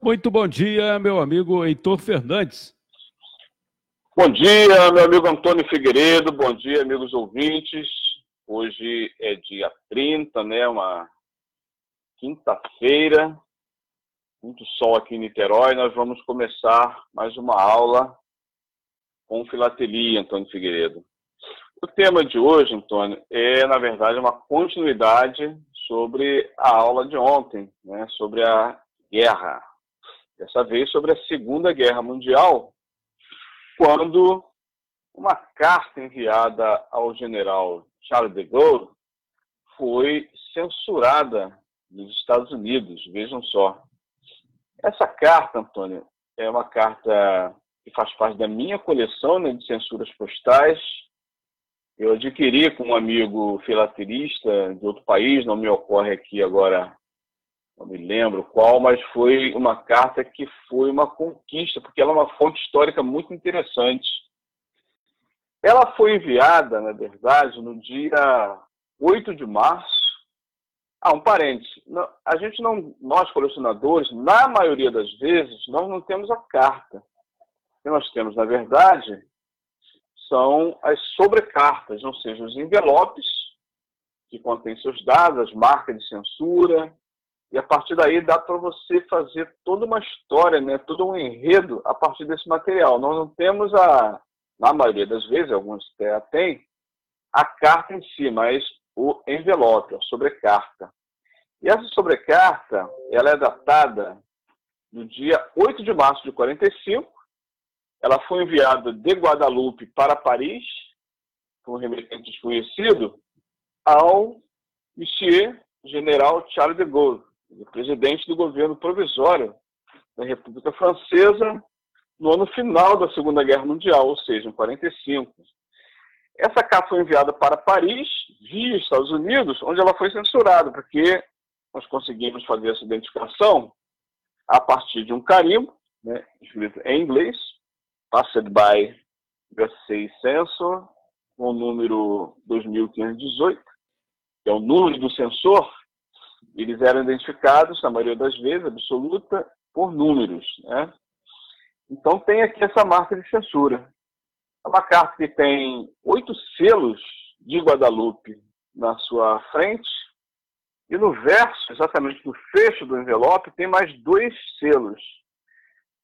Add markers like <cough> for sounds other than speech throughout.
Muito bom dia, meu amigo Heitor Fernandes. Bom dia, meu amigo Antônio Figueiredo. Bom dia, amigos ouvintes. Hoje é dia 30, né? Uma quinta-feira. Muito sol aqui em Niterói. Nós vamos começar mais uma aula com filatelia, Antônio Figueiredo. O tema de hoje, Antônio, é, na verdade, uma continuidade sobre a aula de ontem, né, sobre a guerra. Dessa vez sobre a Segunda Guerra Mundial, quando uma carta enviada ao general Charles de Gaulle foi censurada nos Estados Unidos, vejam só. Essa carta, Antônio, é uma carta que faz parte da minha coleção né, de censuras postais, eu adquiri com um amigo filatelista de outro país, não me ocorre aqui agora, não me lembro qual, mas foi uma carta que foi uma conquista, porque ela é uma fonte histórica muito interessante. Ela foi enviada, na verdade, no dia 8 de março. Ah, um parênteses. A gente não, nós colecionadores, na maioria das vezes, nós não temos a carta. O que nós temos, na verdade, são as sobrecartas, ou seja, os envelopes que contêm seus dados, as marcas de censura, e a partir daí dá para você fazer toda uma história, né, todo um enredo a partir desse material. Nós não temos a, na maioria das vezes, alguns até têm, a carta em si, mas o envelope, a sobrecarta. E essa sobrecarta, ela é datada no dia 8 de março de 45, ela foi enviada de Guadalupe para Paris, por um remetente desconhecido, ao Monsieur General Charles de Gaulle, presidente do governo provisório da República Francesa no ano final da Segunda Guerra Mundial, ou seja, em 45. Essa carta foi enviada para Paris, via Estados Unidos, onde ela foi censurada, porque nós conseguimos fazer essa identificação a partir de um carimbo, né, escrito em inglês, Passed by USA Sensor, com o número 2518, que é o número do sensor, eles eram identificados, na maioria das vezes, absoluta, por números. Né? Então tem aqui essa marca de censura. É uma carta que tem oito selos de Guadalupe na sua frente, e no verso, exatamente no fecho do envelope, tem mais dois selos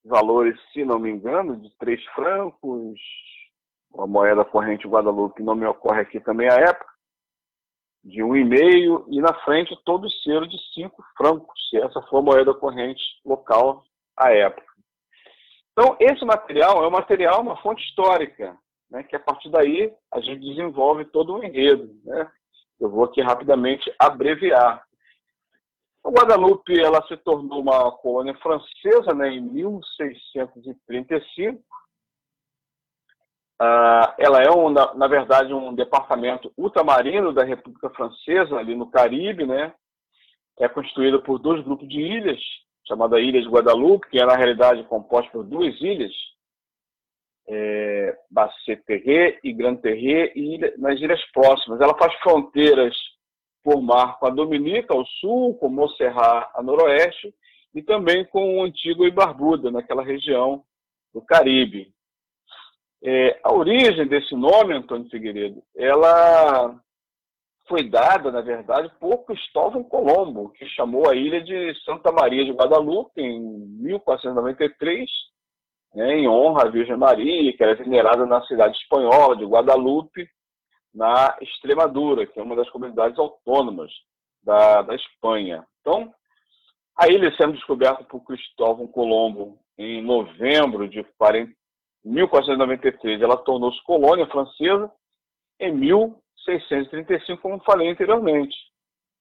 valores, se não me engano, de três francos, a moeda corrente Guadalupe não me ocorre aqui também a época, de um e meio, e na frente todo o selo de cinco francos, se essa for a moeda corrente local à época. Então, esse material é um material, uma fonte histórica, né, que a partir daí a gente desenvolve todo um enredo. Né? Eu vou aqui rapidamente abreviar. A Guadalupe ela se tornou uma colônia francesa né, em 1635. Ah, ela é, um, na, na, verdade, um departamento ultramarino da República Francesa, ali no Caribe, né? É constituída por dois grupos de ilhas, chamada Ilha de Guadalupe, que é, na realidade, composta por duas ilhas, é, Basset-Terre e Grand-Terre, e ilha, nas ilhas próximas. Ela faz fronteiras por mar com a Dominica ao sul, com Montserrat a noroeste, e também com o antigo Ibarbuda, naquela região do Caribe. É, a origem desse nome, Antônio Figueiredo, ela foi dada, na verdade, por Cristóvão Colombo, que chamou a ilha de Santa Maria de Guadalupe em 1493, né, em honra à Virgem Maria, que era venerada na cidade espanhola de Guadalupe, na Extremadura, que é uma das comunidades autônomas da, da Espanha. Então, a ilha sendo descoberta por Cristóvão Colombo em novembro de 40, 1493, ela tornou-se colônia francesa em 1635, como falei anteriormente.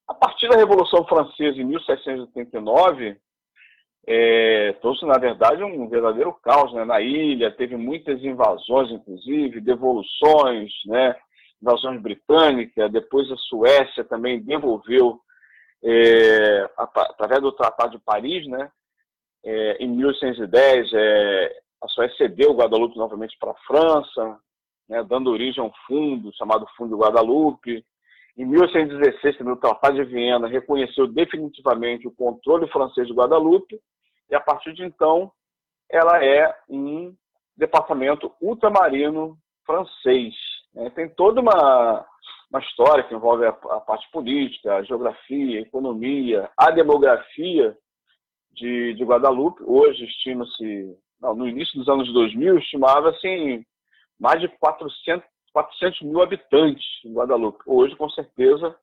A partir da Revolução Francesa, em 1789, é, trouxe, na verdade, um verdadeiro caos né, na ilha, teve muitas invasões, inclusive, devoluções, né, invasões britânicas, depois a Suécia também devolveu, é, através do Tratado de Paris, né, é, em 1810, é, a Suécia cedeu Guadalupe novamente para a França, né, dando origem a um fundo chamado Fundo Guadalupe. Em 1816, também o Tratado de Viena reconheceu definitivamente o controle francês de Guadalupe e a partir de então ela é um departamento ultramarino francês. Né? Tem toda uma, uma história que envolve a, a parte política, a geografia, a economia, a demografia de, de Guadalupe. Hoje estima-se, no início dos anos 2000, estimava-se assim, mais de 400, 400 mil habitantes em Guadalupe. Hoje, com certeza,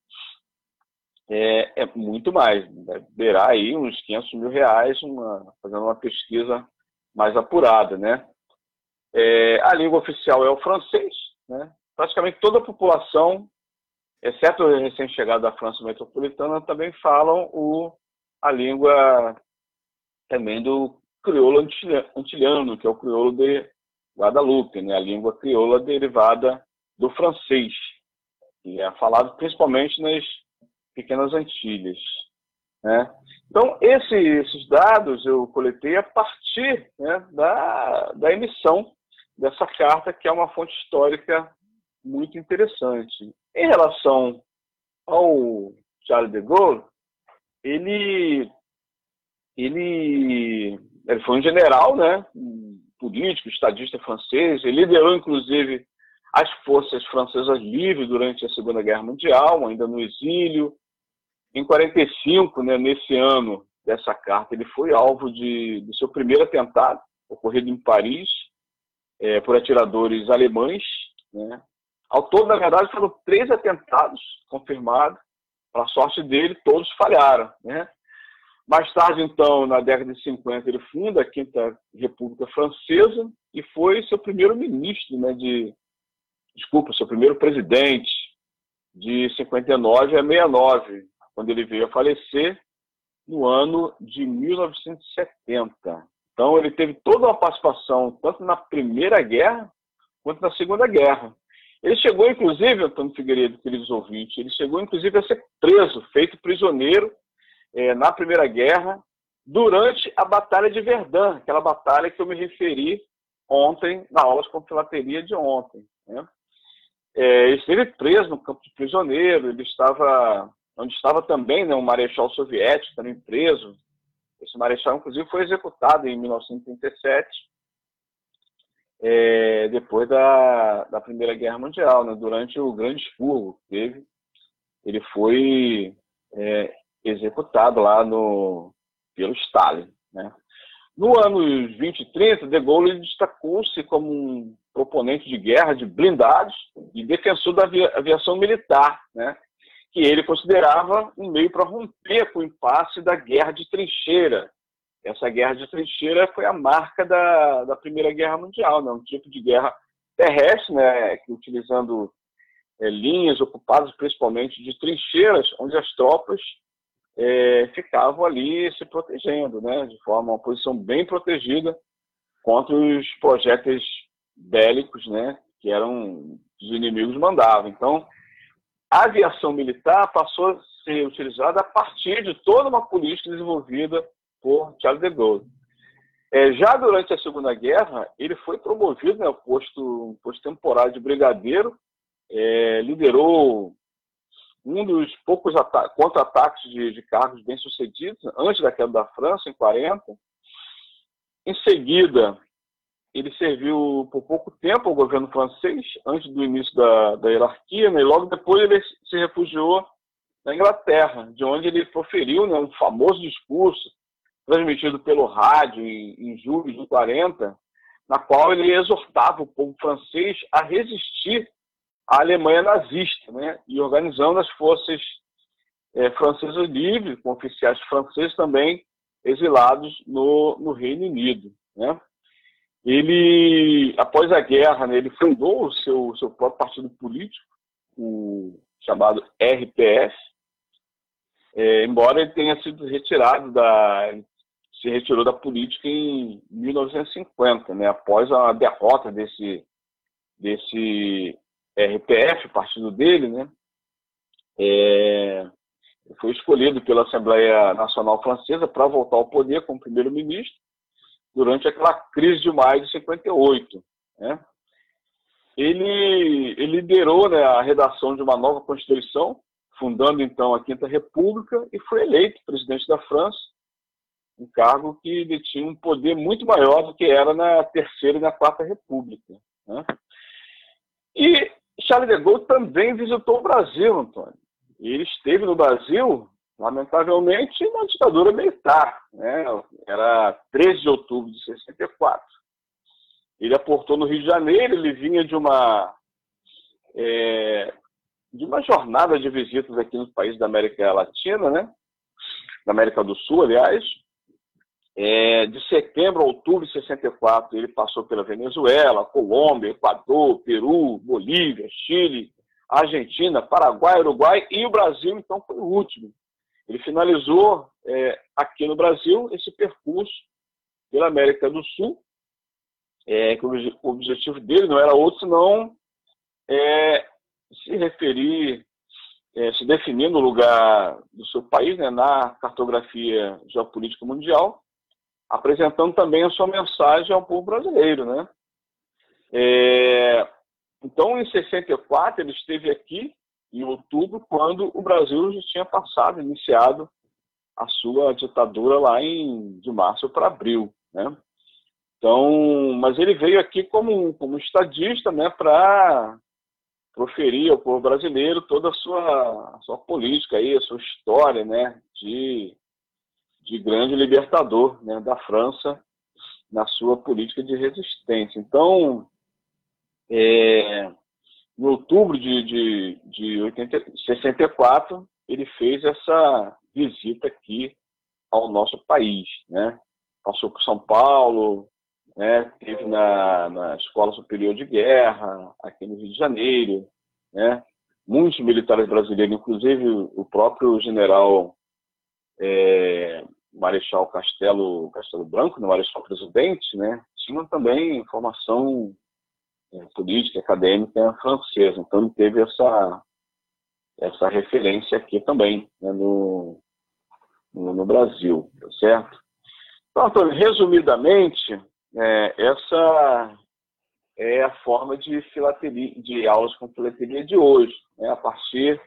é, é muito mais. Deve beirar aí uns 500 mil reais, uma, fazendo uma pesquisa mais apurada, né? É, a língua oficial é o francês, né? Praticamente toda a população, exceto os recém-chegados da França metropolitana, também falam o, a língua também do crioulo antiliano, que é o crioulo de Guadalupe, né? a língua crioula derivada do francês, que é falado principalmente nas pequenas Antilhas. Né? Então, esse, esses dados eu coletei a partir né, da, da emissão dessa carta, que é uma fonte histórica muito interessante. Em relação ao Charles de Gaulle, ele, ele, ele foi um general, né, político, estadista francês, ele liderou, inclusive, as forças francesas livres durante a Segunda Guerra Mundial, ainda no exílio. Em 45, né, nesse ano dessa carta, ele foi alvo de, do seu primeiro atentado, ocorrido em Paris, é, por atiradores alemães. Né? Ao todo, na verdade, foram três atentados confirmados. Para sorte dele, todos falharam. Né? Mais tarde, então, na década de 50, ele funda a Quinta República Francesa e foi seu primeiro ministro, né, de, desculpa, seu primeiro presidente de 59 a 69, quando ele veio a falecer no ano de 1970. Então, ele teve toda uma participação, tanto na Primeira Guerra quanto na Segunda Guerra. Ele chegou, inclusive, Antônio Figueiredo, queridos ouvintes, ele chegou, inclusive, a ser preso, feito prisioneiro é, na Primeira Guerra, durante a Batalha de Verdun, aquela batalha que eu me referi ontem, na aula de compilateria de ontem. Né? É, ele esteve preso no campo de prisioneiro, ele estava, onde estava também né, um marechal soviético, também preso, esse marechal, inclusive, foi executado em 1937, é, depois da, da Primeira Guerra Mundial, né, durante o grande expurgo que teve. Ele foi é, executado lá no, pelo Stalin. Né? No ano 20 e 30, De Gaulle destacou-se como um proponente de guerra de blindados e defensor da aviação militar, né? que ele considerava um meio para romper com o impasse da guerra de trincheira. Essa guerra de trincheira foi a marca da, da Primeira Guerra Mundial, né? um tipo de guerra terrestre, né? que utilizando é, linhas ocupadas principalmente de trincheiras, onde as tropas é, ficavam ali se protegendo, né? de forma uma posição bem protegida contra os projéteis bélicos, né? que eram os inimigos mandavam. Então, a aviação militar passou a ser utilizada a partir de toda uma política desenvolvida por Charles de Gaulle. É, já durante a Segunda Guerra, ele foi promovido né, ao posto, posto temporário de brigadeiro, é, liderou um dos poucos contra-ataques de, de cargos bem-sucedidos antes da queda da França, em 40. Em seguida, ele serviu por pouco tempo ao governo francês, antes do início da, da hierarquia, né? e logo depois ele se refugiou na Inglaterra, de onde ele proferiu né, um famoso discurso transmitido pelo rádio em, em julho de 40, na qual ele exortava o povo francês a resistir à Alemanha nazista, né, e organizando as forças é, francesas livres, com oficiais franceses também exilados no, no Reino Unido. Né. Ele, após a guerra, né, ele fundou o seu, seu próprio partido político, o chamado RPS, é, embora ele tenha sido retirado da, se retirou da política em 1950, né, após a derrota desse desse RPF, partido dele, né, é, foi escolhido pela Assembleia Nacional Francesa para voltar ao poder como primeiro-ministro durante aquela crise de maio de 58. Né? Ele, ele liderou né, a redação de uma nova Constituição, fundando então a Quinta República, e foi eleito presidente da França um cargo que detinha um poder muito maior do que era na Terceira e na Quarta República. Né? E Charles de Gaulle também visitou o Brasil, Antônio. Ele esteve no Brasil, lamentavelmente, na ditadura militar. Né? Era 13 de outubro de 64. Ele aportou no Rio de Janeiro, ele vinha de uma é, de uma jornada de visitas aqui nos países da América Latina, né? Da América do Sul, aliás. É, de setembro a outubro de 64, ele passou pela Venezuela, Colômbia, Equador, Peru, Bolívia, Chile, Argentina, Paraguai, Uruguai e o Brasil, então, foi o último. Ele finalizou é, aqui no Brasil esse percurso pela América do Sul, é, que o objetivo dele não era outro senão é, se referir, é, se definir no lugar do seu país, né, na cartografia geopolítica mundial, apresentando também a sua mensagem ao povo brasileiro. Né? É, então, em 64, ele esteve aqui, em outubro, quando o Brasil já tinha passado, iniciado a sua ditadura lá em, de março para abril. Né? Então, mas ele veio aqui como, como estadista né, para proferir ao povo brasileiro toda a sua, a sua política, aí, a sua história né, de, de grande libertador né, da França na sua política de resistência. Então, é, em outubro de, de, de 80, 64, ele fez essa visita aqui ao nosso país. Né? Passou por São Paulo, né, teve na, na Escola Superior de Guerra, aqui no Rio de Janeiro, né, muitos militares brasileiros, inclusive o próprio general é, Marechal Castelo, Castelo Branco, no né, Marechal Presidente, né, tinham também formação é, política, acadêmica francesa. Então ele teve essa, essa referência aqui também, né, no, no, no, Brasil, tá certo? Então, Antônio, resumidamente, é, essa é a forma de filatelia, de aulas com filatelia de hoje, né? a partir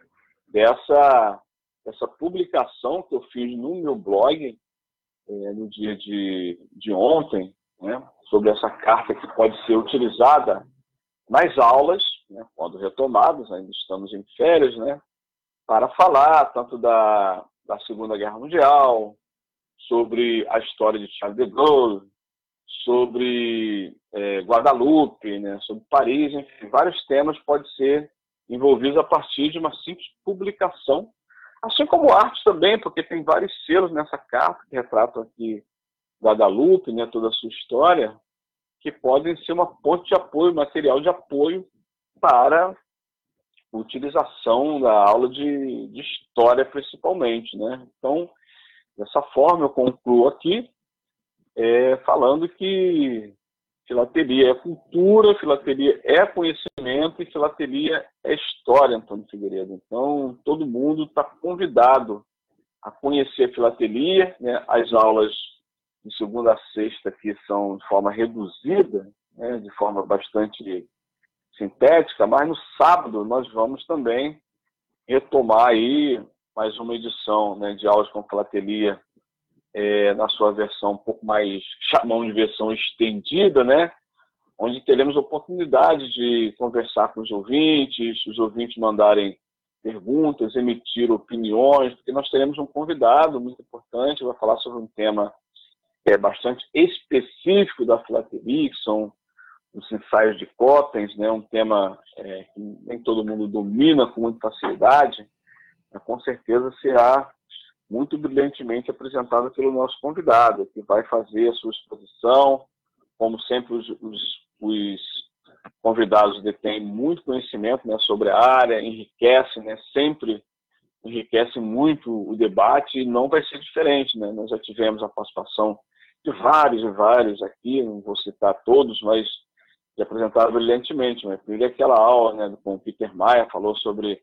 dessa, dessa publicação que eu fiz no meu blog é, no dia de, de ontem, né? sobre essa carta que pode ser utilizada nas aulas, né? quando retomadas, ainda estamos em férias, né? para falar tanto da, da Segunda Guerra Mundial, sobre a história de Charles de Gaulle, sobre é, Guadalupe, né, sobre Paris, enfim, vários temas podem ser envolvidos a partir de uma simples publicação, assim como arte também, porque tem vários selos nessa carta que retratam aqui Guadalupe, né, toda a sua história, que podem ser uma ponte de apoio, material de apoio para utilização da aula de, de história, principalmente. Né? Então, dessa forma, eu concluo aqui é, falando que filatelia é cultura, filatelia é conhecimento e filatelia é história, Antônio Figueiredo. Então, todo mundo está convidado a conhecer a filatelia, né? as aulas de segunda a sexta aqui são de forma reduzida, né? de forma bastante sintética, mas no sábado nós vamos também retomar aí mais uma edição né, de aulas com filatelia é, na sua versão um pouco mais, chamamos de versão estendida, né? onde teremos oportunidade de conversar com os ouvintes, os ouvintes mandarem perguntas, emitir opiniões, porque nós teremos um convidado muito importante, vai falar sobre um tema é, bastante específico da filateria, que são os ensaios de Cottens, né, um tema é, que nem todo mundo domina com muita facilidade, com certeza será muito brilhantemente apresentada pelo nosso convidado, que vai fazer a sua exposição. Como sempre, os, os, os convidados detêm muito conhecimento né, sobre a área, enriquece, né, sempre enriquece muito o debate e não vai ser diferente. Né? Nós já tivemos a participação de vários e vários aqui, não vou citar todos, mas que apresentaram brilhantemente. Mas primeiro aquela aula né, com o Peter Maia, falou sobre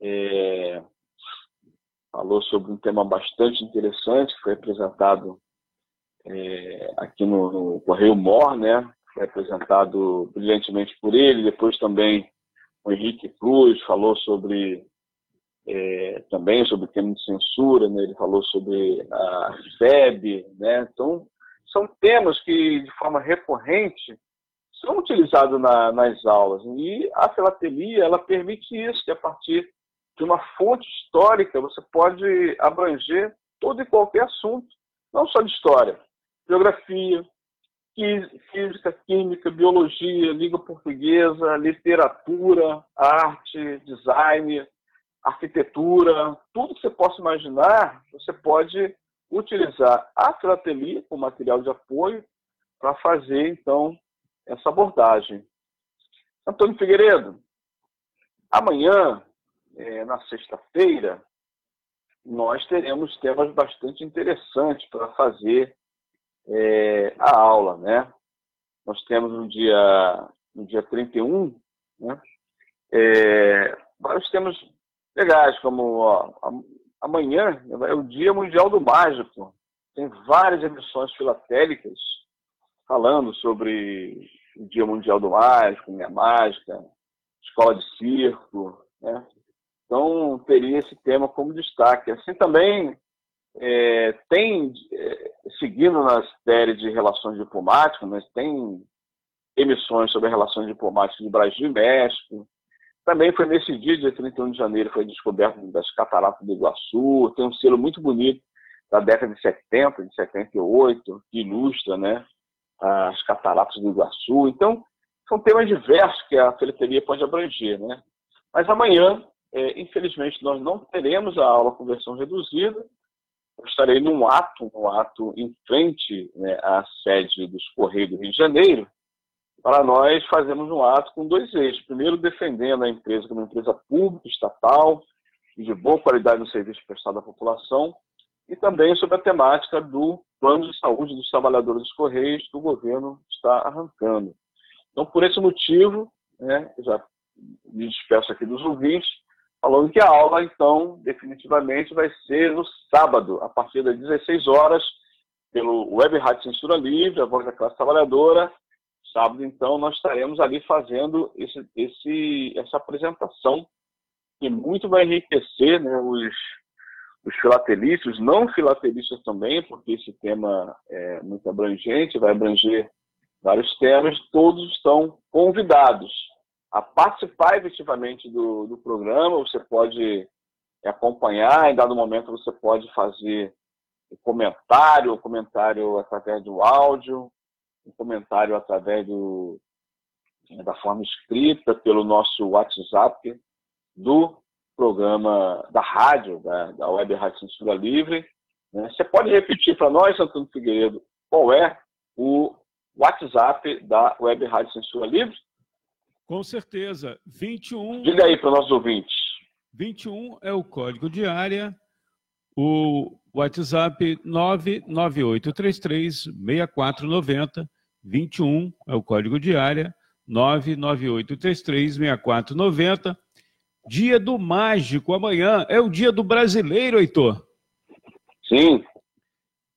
é, falou sobre um tema bastante interessante, que foi apresentado é, aqui no, no, Correio Mor, né? Foi apresentado brilhantemente por ele. Depois também o Henrique Cruz falou sobre é, também sobre o tema de censura, né? ele falou sobre a FEB, né? então são temas que de forma recorrente são utilizados na, nas aulas e a filatelia ela permite isso, que a partir de uma fonte histórica você pode abranger todo e qualquer assunto, não só de história, geografia, física, química, biologia, língua portuguesa, literatura, arte, design, arquitetura, tudo que você possa imaginar, você pode utilizar a filatelia como material de apoio para fazer, então, essa abordagem. Antônio Figueiredo, amanhã, é, na sexta-feira, nós teremos temas bastante interessantes para fazer é, a aula, né? Nós temos no dia, no dia 31, né? É, vários temas legais, como ó, amanhã é o Dia Mundial do Mágico. Tem várias emissões filatélicas falando sobre o Dia Mundial do Mágico, Minha Mágica, Escola de Circo, né? Então, teria esse tema como destaque. Assim também é, tem, é, seguindo na série de relações diplomáticas, mas tem emissões sobre relações diplomáticas de Brasil e México, também foi nesse dia, dia 31 de janeiro, foi descoberto das cataratas do Iguaçu. Tem um selo muito bonito da década de 70, de 78, que ilustra né, as cataratas do Iguaçu. Então, são temas diversos que a filatelia pode abranger. Né? Mas amanhã, é, infelizmente, nós não teremos a aula com versão reduzida. Eu estarei num ato, um ato em frente né, à sede dos Correios do Rio de Janeiro, para nós fazermos um ato com dois eixos. Primeiro, defendendo a empresa como uma empresa pública, estatal, de boa qualidade no serviço prestado à população, e também sobre a temática do plano de saúde dos trabalhadores dos Correios que o governo está arrancando. Então, por esse motivo, né, já me despeço aqui dos ouvintes, falando que a aula, então, definitivamente vai ser no sábado, a partir das 16 horas, pelo Web Rádio Censura Livre, a voz da classe trabalhadora, Sábado, então, nós estaremos ali fazendo esse, esse, essa apresentação, que muito vai enriquecer né, os, os filatelistas, os não filatelistas também, porque esse tema é muito abrangente, vai abranger vários temas, todos estão convidados a participar efetivamente do, do programa, você pode acompanhar, em dado momento você pode fazer comentário, comentário através do áudio, um comentário através do, da forma escrita pelo nosso WhatsApp do programa da rádio, da, da Web Rádio Censura Livre. Né? Você pode repetir para nós, Antônio Figueiredo, qual é o WhatsApp da Web Rádio Censura Livre? Com certeza. 21. Diga aí para os nossos ouvintes. 21 é o código de área, o WhatsApp 998336490, 21 é o código de área, 998336490. Dia do Mágico, amanhã é o dia do brasileiro, Heitor. Sim.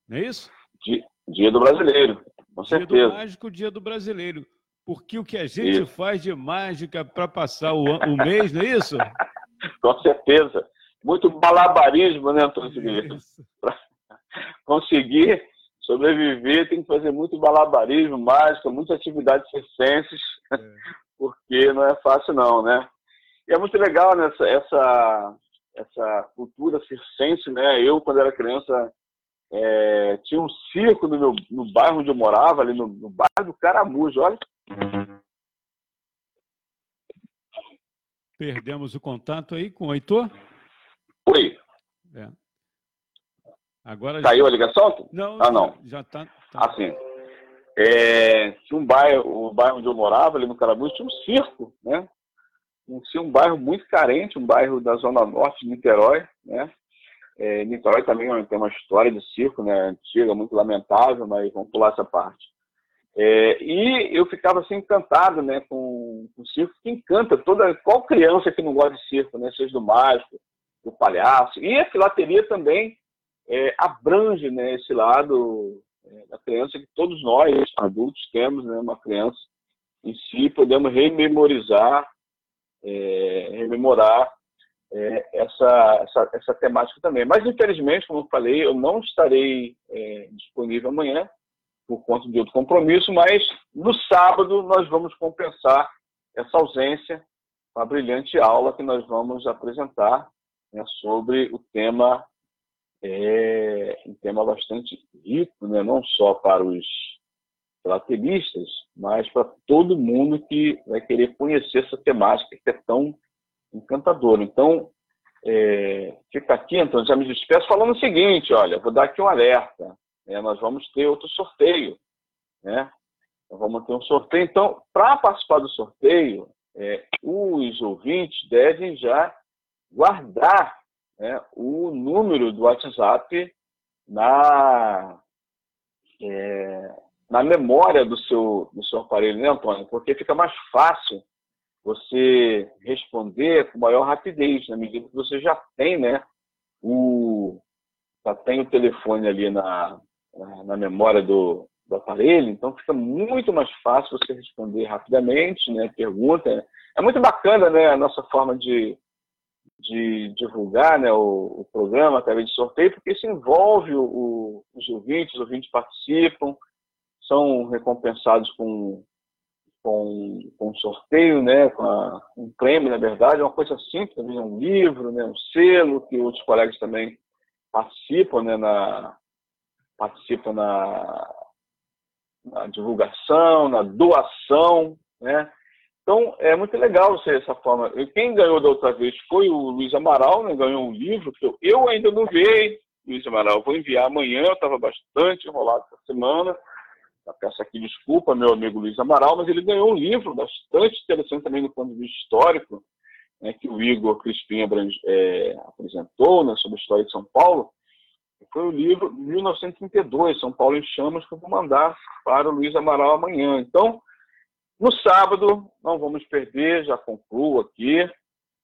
Não é isso? Dia, dia do brasileiro, com dia certeza. Dia do Mágico, dia do brasileiro. Porque o que a gente isso. faz de mágica para passar o, o mês, não é isso? <laughs> com certeza muito malabarismo, né, Antônio Figueiredo? <laughs> Para conseguir sobreviver, tem que fazer muito malabarismo, mágica, muitas atividades circenses, é. <laughs> porque não é fácil não, né? E é muito legal nessa essa, essa cultura circense, né? Eu, quando era criança, é, tinha um circo no, meu, no bairro onde eu morava, ali no, no bairro do Caramujo, olha. Perdemos o contato aí com o Heitor? Oi. É. Agora Caiu já... a ligação? Não, ah, não. Já está. Tá. Assim. É, tinha um bairro, o bairro onde eu morava, ali no Carabus, tinha um circo, né? Um, tinha um bairro muito carente, um bairro da zona norte de Niterói, né? É, Niterói também tem uma história de circo, né? Antiga, muito lamentável, mas vamos pular essa parte. É, e eu ficava assim encantado, né, com, com o circo, que encanta toda qual criança que não gosta de circo, né, seja do mágico, do palhaço. E a filateria também é, abrange né, esse lado é, da criança que todos nós, adultos, temos, né, uma criança em si, podemos rememorizar, é, rememorar é, essa, essa, essa temática também. Mas, infelizmente, como eu falei, eu não estarei é, disponível amanhã por conta de outro compromisso, mas no sábado nós vamos compensar essa ausência com a brilhante aula que nós vamos apresentar né, sobre o tema, é, um tema bastante rico, né, não só para os filatelistas, mas para todo mundo que vai querer conhecer essa temática que é tão encantadora. Então, é, fica aqui, então, já me despeço falando o seguinte, olha, vou dar aqui um alerta, né, nós vamos ter outro sorteio, né? Nós vamos ter um sorteio. Então, para participar do sorteio, é, os ouvintes devem já guardar né, o número do WhatsApp na, é, na memória do seu, do seu aparelho, né, Antônio? Porque fica mais fácil você responder com maior rapidez, na medida que você já tem, né, o, já tem o telefone ali na, na, na memória do, do aparelho, então fica muito mais fácil você responder rapidamente, né, pergunta. É muito bacana, né, a nossa forma de, de divulgar, né, o, o programa através de sorteio, porque isso envolve o, os ouvintes, os ouvintes participam, são recompensados com com, com sorteio, né, com a, um prêmio, na verdade, é uma coisa simples, também um livro, né, um selo, que outros colegas também participam, né, na, participam na, na divulgação, na doação, né? Então, é muito legal ser essa forma. Quem ganhou da outra vez foi o Luiz Amaral, né? ganhou um livro que eu, eu ainda não vi, Luiz Amaral. Vou enviar amanhã, eu estava bastante enrolado essa semana. Peço aqui desculpa, meu amigo Luiz Amaral, mas ele ganhou um livro bastante interessante também do ponto de vista histórico, né, que o Igor Crispim é, apresentou né, sobre a história de São Paulo foi o livro 1932, São Paulo em Chamas, que eu vou mandar para o Luiz Amaral amanhã. Então, no sábado, não vamos perder, já concluo aqui,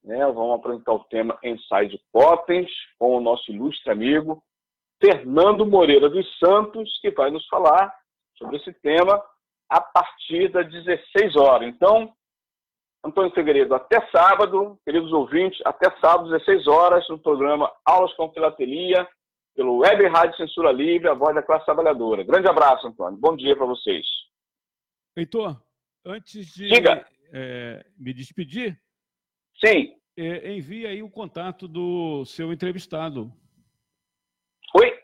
né, vamos apresentar o tema Inside Potens, com o nosso ilustre amigo Fernando Moreira dos Santos, que vai nos falar sobre esse tema a partir das 16 horas. Então, Antônio Figueiredo, até sábado, queridos ouvintes, até sábado, 16 horas, no programa Aulas com Filatelia, pelo Web Rádio Censura Livre, a voz da classe trabalhadora. Grande abraço, Antônio. Bom dia para vocês. Heitor, antes de é, me despedir, Sim. É, envie aí o contato do seu entrevistado. Oi?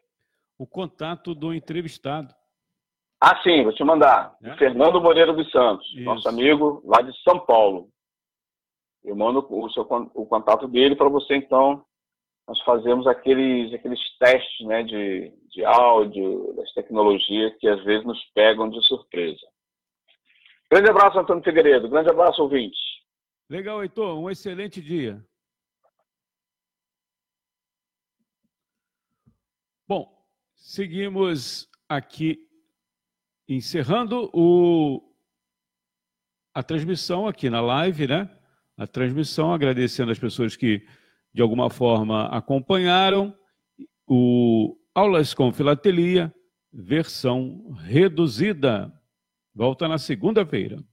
O contato do entrevistado. Ah, sim, vou te mandar. É? Fernando Moreira dos Santos, Isso. nosso amigo lá de São Paulo. Eu mando o, seu, o contato dele para você, então, nós fazemos aqueles, aqueles testes né, de, de áudio, das tecnologias que às vezes nos pegam de surpresa. Grande abraço, Antônio Figueiredo. Grande abraço, ouvintes. Legal, Heitor. Um excelente dia. Bom, seguimos aqui encerrando o, a transmissão aqui na live, né? A transmissão, agradecendo as pessoas que de alguma forma acompanharam o Aulas com Filatelia, versão reduzida. Volta na segunda-feira.